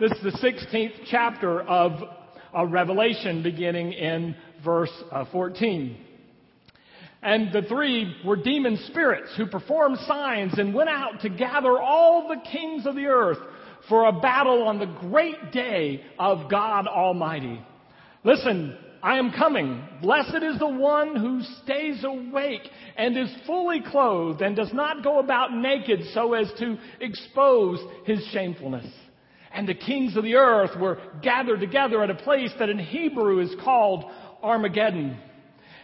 This is the 16th chapter of, Revelation, beginning in verse uh, 14. And the three were demon spirits who performed signs and went out to gather all the kings of the earth for a battle on the great day of God Almighty. Listen, I am coming. Blessed is the one who stays awake and is fully clothed and does not go about naked so as to expose his shamefulness. And the kings of the earth were gathered together at a place that in Hebrew is called Armageddon.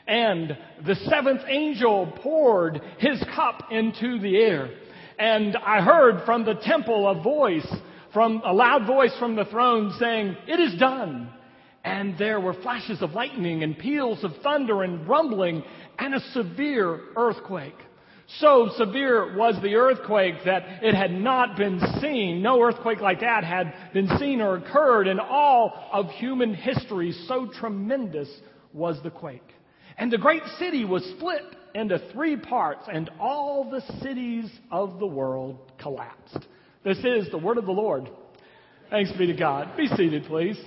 And the seventh angel poured his cup into the air. And I heard from the temple a voice, from a loud voice from the throne saying, It is done. And there were flashes of lightning and peals of thunder and rumbling and a severe earthquake. So severe was the earthquake that it had not been seen. No earthquake like that had been seen or occurred in all of human history. So tremendous was the quake. And the great city was split into three parts, and all the cities of the world collapsed. This is the word of the Lord. Thanks be to God. Be seated, please.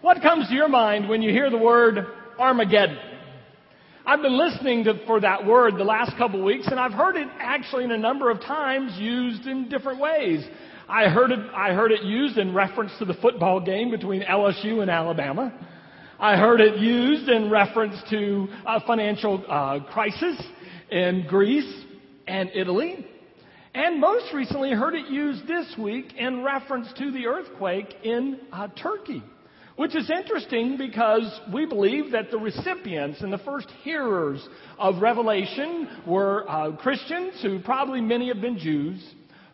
What comes to your mind when you hear the word Armageddon? I've been listening to, for that word the last couple weeks, and I've heard it actually in a number of times used in different ways. I heard it, I heard it used in reference to the football game between LSU and Alabama. I heard it used in reference to a financial uh, crisis in Greece and Italy. And most recently heard it used this week in reference to the earthquake in uh, Turkey. Which is interesting because we believe that the recipients and the first hearers of Revelation were uh, Christians who probably many have been Jews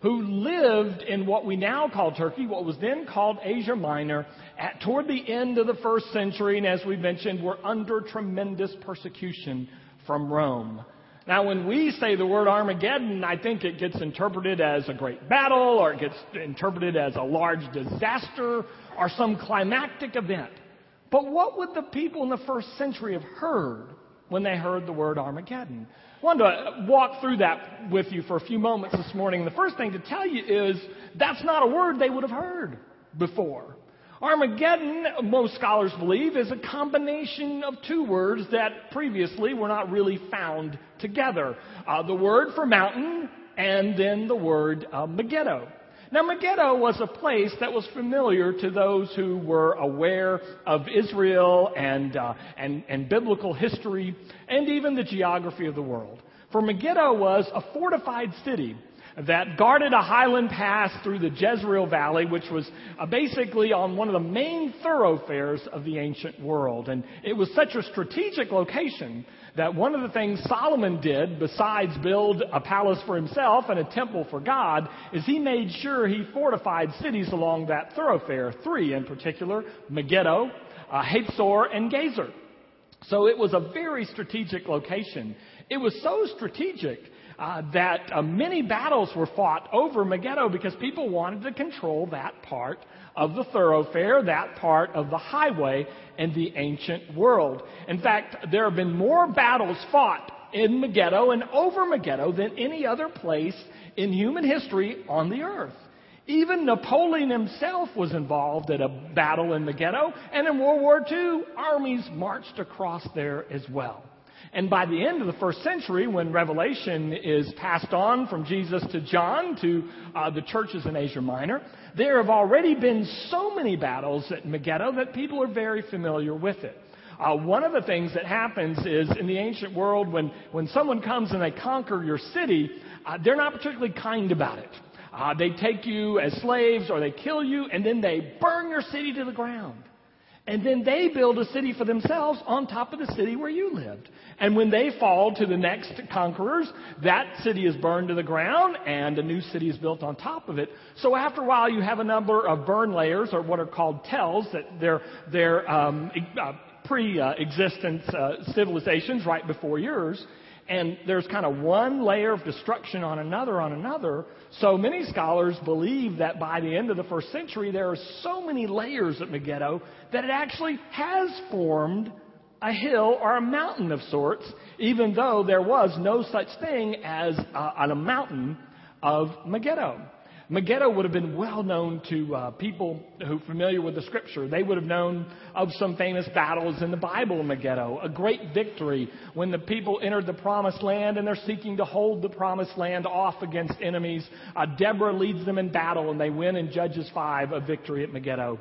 who lived in what we now call Turkey, what was then called Asia Minor, at, toward the end of the first century, and as we mentioned, were under tremendous persecution from Rome. Now, when we say the word Armageddon, I think it gets interpreted as a great battle, or it gets interpreted as a large disaster, or some climactic event. But what would the people in the first century have heard when they heard the word Armageddon? I wanted to walk through that with you for a few moments this morning. The first thing to tell you is that's not a word they would have heard before. Armageddon, most scholars believe, is a combination of two words that previously were not really found together. Uh, the word for mountain and then the word uh, Megiddo. Now, Megiddo was a place that was familiar to those who were aware of Israel and, uh, and, and biblical history and even the geography of the world. For Megiddo was a fortified city that guarded a highland pass through the Jezreel Valley, which was uh, basically on one of the main thoroughfares of the ancient world. And it was such a strategic location that one of the things Solomon did, besides build a palace for himself and a temple for God, is he made sure he fortified cities along that thoroughfare, three in particular, Megiddo, uh, Hatzor, and Gezer. So it was a very strategic location. It was so strategic uh, that uh, many battles were fought over Megiddo because people wanted to control that part of the thoroughfare, that part of the highway in the ancient world. In fact, there have been more battles fought in Megiddo and over Megiddo than any other place in human history on the earth. Even Napoleon himself was involved at a battle in Megiddo, and in World War II, armies marched across there as well. And by the end of the first century, when Revelation is passed on from Jesus to John to uh, the churches in Asia Minor, there have already been so many battles at Megiddo that people are very familiar with it. Uh, one of the things that happens is in the ancient world, when, when someone comes and they conquer your city, uh, they're not particularly kind about it. Uh, they take you as slaves or they kill you and then they burn your city to the ground. And then they build a city for themselves on top of the city where you lived. And when they fall to the next conquerors, that city is burned to the ground and a new city is built on top of it. So after a while, you have a number of burn layers, or what are called tells, that they're, they're um, uh, pre-existence uh, civilizations right before yours and there's kind of one layer of destruction on another on another. So many scholars believe that by the end of the first century, there are so many layers at Megiddo that it actually has formed a hill or a mountain of sorts, even though there was no such thing as uh, on a mountain of Megiddo. Megiddo would have been well known to uh, people who are familiar with the scripture. They would have known of some famous battles in the Bible Megiddo, a great victory when the people entered the promised land and they're seeking to hold the promised land off against enemies. Uh, Deborah leads them in battle and they win in Judges 5 a victory at Megiddo.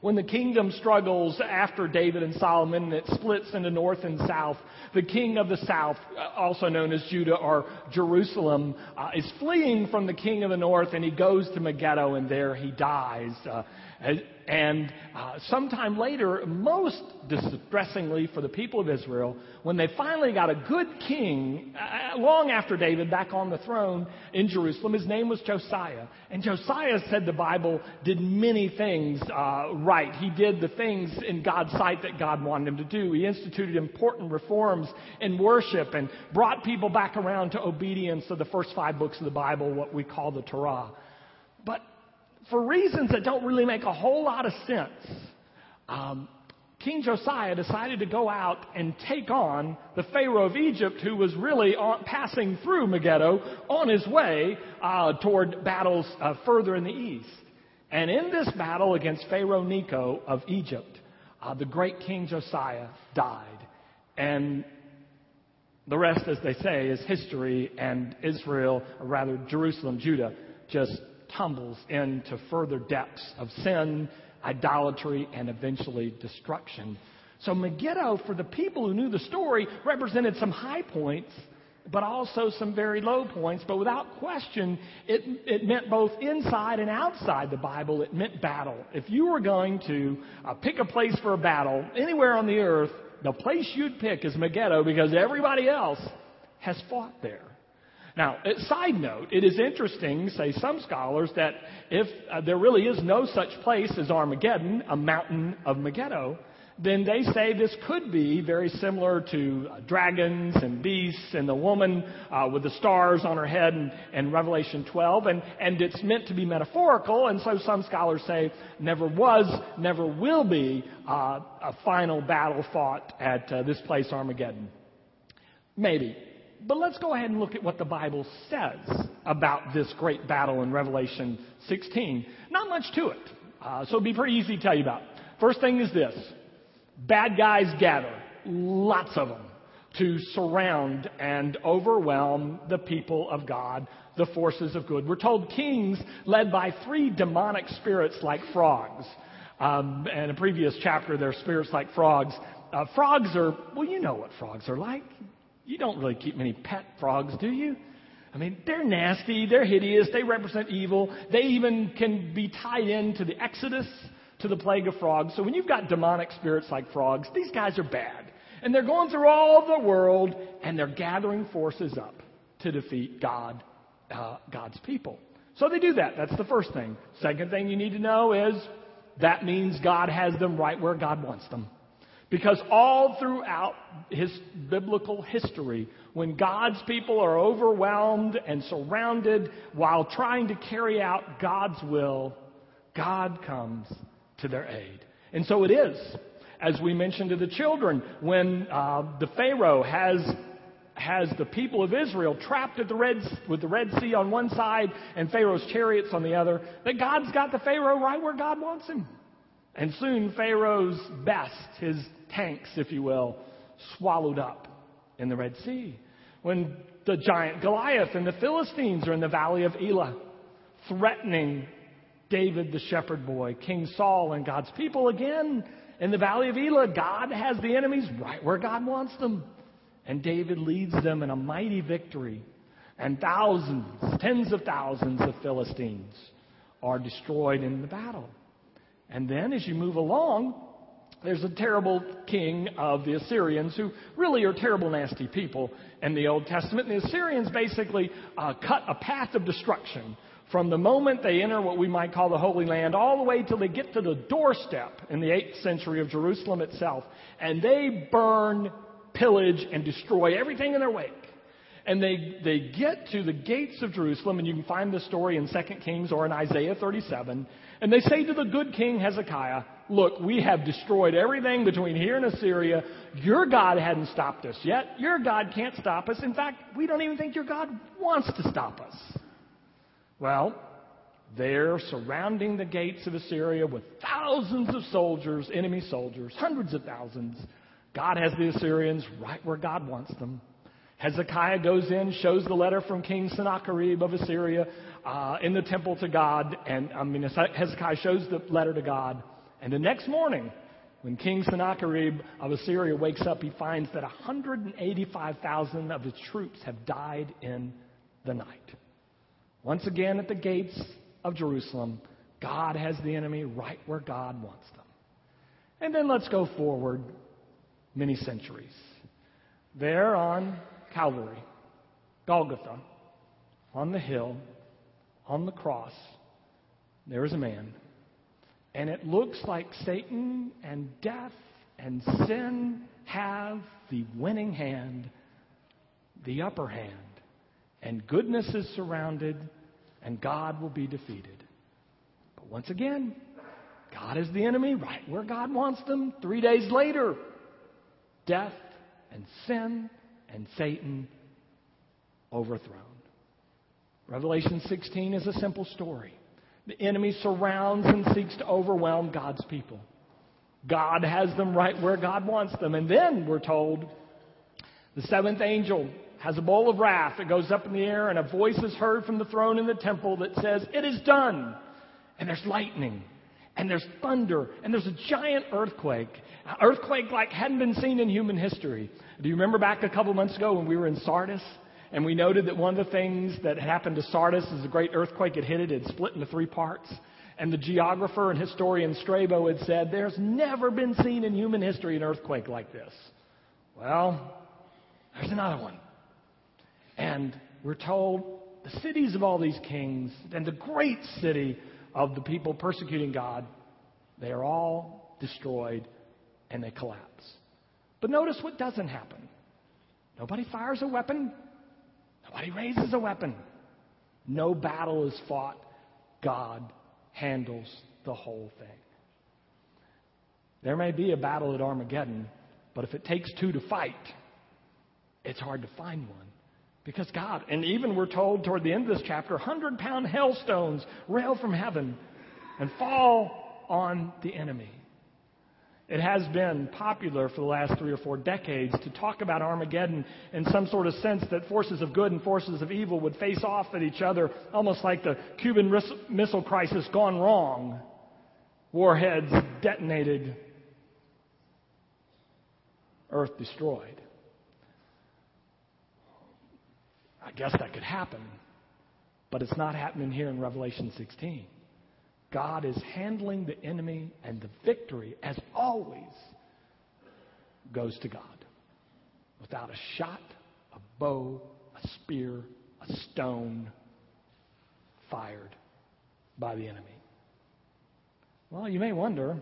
When the kingdom struggles after David and Solomon and it splits into north and south, the king of the south, uh, also known as Judah or Jerusalem, uh, is fleeing from the king of the north and he goes to Megiddo and there he dies. Uh, and uh, sometime later, most distressingly for the people of Israel, when they finally got a good king, uh, long after David, back on the throne in Jerusalem, his name was Josiah. And Josiah said the Bible did many things uh, right. He did the things in God's sight that God wanted him to do. He instituted important reforms in worship and brought people back around to obedience of the first five books of the Bible, what we call the Torah. But for reasons that don't really make a whole lot of sense, um, King Josiah decided to go out and take on the Pharaoh of Egypt, who was really on, passing through Megiddo on his way uh, toward battles uh, further in the east. And in this battle against Pharaoh Necho of Egypt, uh, the great King Josiah died. And the rest, as they say, is history, and Israel, or rather Jerusalem, Judah, just tumbles into further depths of sin, idolatry, and eventually destruction. So Megiddo, for the people who knew the story, represented some high points, but also some very low points. But without question, it, it meant both inside and outside the Bible, it meant battle. If you were going to uh, pick a place for a battle anywhere on the earth, the place you'd pick is Megiddo because everybody else has fought there. Now, side note, it is interesting, say some scholars, that if uh, there really is no such place as Armageddon, a mountain of Megiddo, then they say this could be very similar to uh, dragons and beasts and the woman uh, with the stars on her head in, in Revelation 12, and, and it's meant to be metaphorical, and so some scholars say never was, never will be uh, a final battle fought at uh, this place, Armageddon. Maybe. But let's go ahead and look at what the Bible says about this great battle in Revelation 16. Not much to it. Uh, so it'd be pretty easy to tell you about. First thing is this. Bad guys gather. Lots of them. To surround and overwhelm the people of God, the forces of good. We're told kings led by three demonic spirits like frogs. Um, in a previous chapter, they're spirits like frogs. Uh, frogs are, well, you know what frogs are like. You don't really keep many pet frogs, do you? I mean, they're nasty, they're hideous, they represent evil. They even can be tied into the Exodus to the plague of frogs. So when you've got demonic spirits like frogs, these guys are bad. And they're going through all the world and they're gathering forces up to defeat God, uh, God's people. So they do that. That's the first thing. Second thing you need to know is that means God has them right where God wants them. Because all throughout his biblical history, when God's people are overwhelmed and surrounded while trying to carry out God's will, God comes to their aid. And so it is, as we mentioned to the children, when uh, the Pharaoh has has the people of Israel trapped at the Red, with the Red Sea on one side and Pharaoh's chariots on the other, that God's got the Pharaoh right where God wants him. And soon Pharaoh's best, his tanks, if you will, swallowed up in the Red Sea. When the giant Goliath and the Philistines are in the valley of Elah, threatening David the shepherd boy, King Saul, and God's people again in the valley of Elah, God has the enemies right where God wants them. And David leads them in a mighty victory. And thousands, tens of thousands of Philistines are destroyed in the battle. And then as you move along, there's a terrible king of the Assyrians who really are terrible, nasty people in the Old Testament. And the Assyrians basically uh, cut a path of destruction from the moment they enter what we might call the Holy Land all the way till they get to the doorstep in the 8th century of Jerusalem itself. And they burn, pillage, and destroy everything in their wake. And they, they get to the gates of Jerusalem, and you can find the story in 2 Kings or in Isaiah 37. And they say to the good king Hezekiah, Look, we have destroyed everything between here and Assyria. Your God hadn't stopped us yet. Your God can't stop us. In fact, we don't even think your God wants to stop us. Well, they're surrounding the gates of Assyria with thousands of soldiers, enemy soldiers, hundreds of thousands. God has the Assyrians right where God wants them. Hezekiah goes in, shows the letter from King Sennacherib of Assyria uh, in the temple to God, and I mean Hezekiah shows the letter to God, and the next morning, when King Sennacherib of Assyria wakes up, he finds that 185,000 of his troops have died in the night. Once again, at the gates of Jerusalem, God has the enemy right where God wants them. And then let's go forward many centuries. There on Calvary, Golgotha, on the hill, on the cross, there is a man. And it looks like Satan and death and sin have the winning hand, the upper hand. And goodness is surrounded, and God will be defeated. But once again, God is the enemy right where God wants them. Three days later, death and sin and Satan overthrown. Revelation 16 is a simple story. The enemy surrounds and seeks to overwhelm God's people. God has them right where God wants them. And then we're told the seventh angel has a bowl of wrath that goes up in the air, and a voice is heard from the throne in the temple that says, It is done. And there's lightning, and there's thunder, and there's a giant earthquake. Earthquake like hadn't been seen in human history. Do you remember back a couple months ago when we were in Sardis? And we noted that one of the things that happened to Sardis is a great earthquake had hit it, it split into three parts. And the geographer and historian Strabo had said, There's never been seen in human history an earthquake like this. Well, there's another one. And we're told the cities of all these kings and the great city of the people persecuting God, they are all destroyed and they collapse. But notice what doesn't happen. Nobody fires a weapon. Nobody raises a weapon. No battle is fought. God handles the whole thing. There may be a battle at Armageddon, but if it takes two to fight, it's hard to find one. Because God, and even we're told toward the end of this chapter, 100 pound hailstones rail from heaven and fall on the enemy. It has been popular for the last three or four decades to talk about Armageddon in some sort of sense that forces of good and forces of evil would face off at each other, almost like the Cuban Missile Crisis gone wrong. Warheads detonated, Earth destroyed. I guess that could happen, but it's not happening here in Revelation 16. God is handling the enemy, and the victory, as always, goes to God. Without a shot, a bow, a spear, a stone fired by the enemy. Well, you may wonder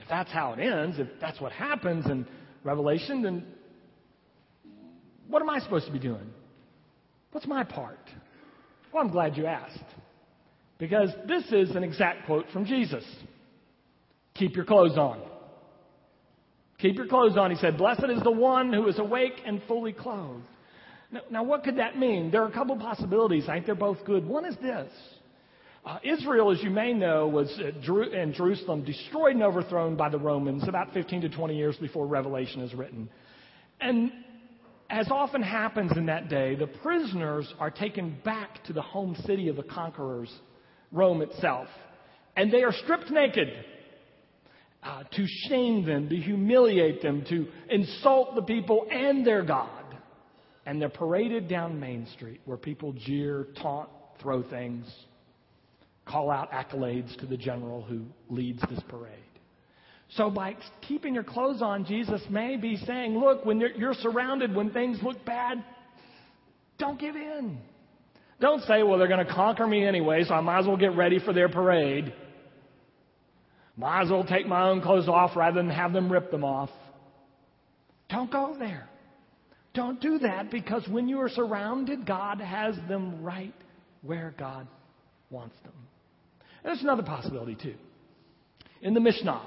if that's how it ends, if that's what happens in Revelation, then what am I supposed to be doing? What's my part? Well, I'm glad you asked. Because this is an exact quote from Jesus Keep your clothes on. Keep your clothes on. He said, Blessed is the one who is awake and fully clothed. Now, now what could that mean? There are a couple possibilities. I think they're both good. One is this. Uh, Israel, as you may know, was Jeru- in Jerusalem destroyed and overthrown by the Romans about 15 to 20 years before Revelation is written. And as often happens in that day, the prisoners are taken back to the home city of the conquerors Rome itself. And they are stripped naked uh, to shame them, to humiliate them, to insult the people and their God. And they're paraded down Main Street where people jeer, taunt, throw things, call out accolades to the general who leads this parade. So by keeping your clothes on, Jesus may be saying, look, when you're, you're surrounded, when things look bad, don't give in. Don't say, well, they're going to conquer me anyway, so I might as well get ready for their parade. Might as well take my own clothes off rather than have them rip them off. Don't go there. Don't do that because when you are surrounded, God has them right where God wants them. And there's another possibility too. In the Mishnah,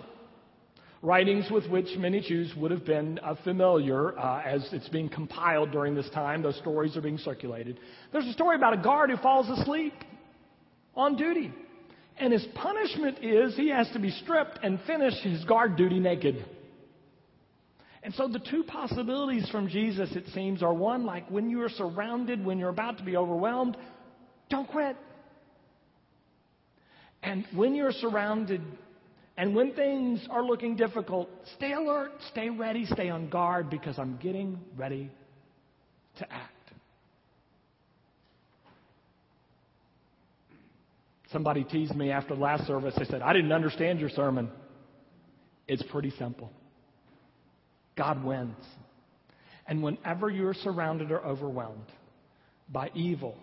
writings with which many Jews would have been uh, familiar uh, as it's being compiled during this time. Those stories are being circulated. There's a story about a guard who falls asleep. on duty. And his punishment is he has to be stripped and finish his guard duty naked. And so the two possibilities from Jesus, it seems, are one, like when you are surrounded, when you're about to be overwhelmed, don't quit. And when you're surrounded, and when things are looking difficult, stay alert, stay ready, stay on guard because I'm getting ready to act. Somebody teased me after the last service. They said, I didn't understand your sermon. It's pretty simple. God wins. And whenever you're surrounded or overwhelmed by evil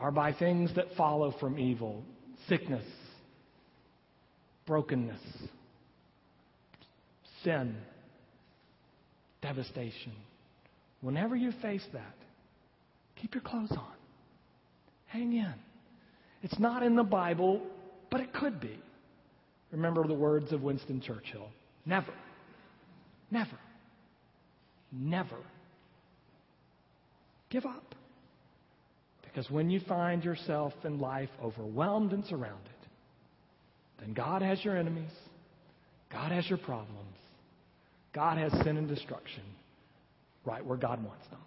or by things that follow from evil, sickness, brokenness, sin, devastation, whenever you face that, keep your clothes on. Hang in. It's not in the Bible, but it could be. Remember the words of Winston Churchill never, never, never give up. Because when you find yourself in life overwhelmed and surrounded, then God has your enemies, God has your problems, God has sin and destruction right where God wants them.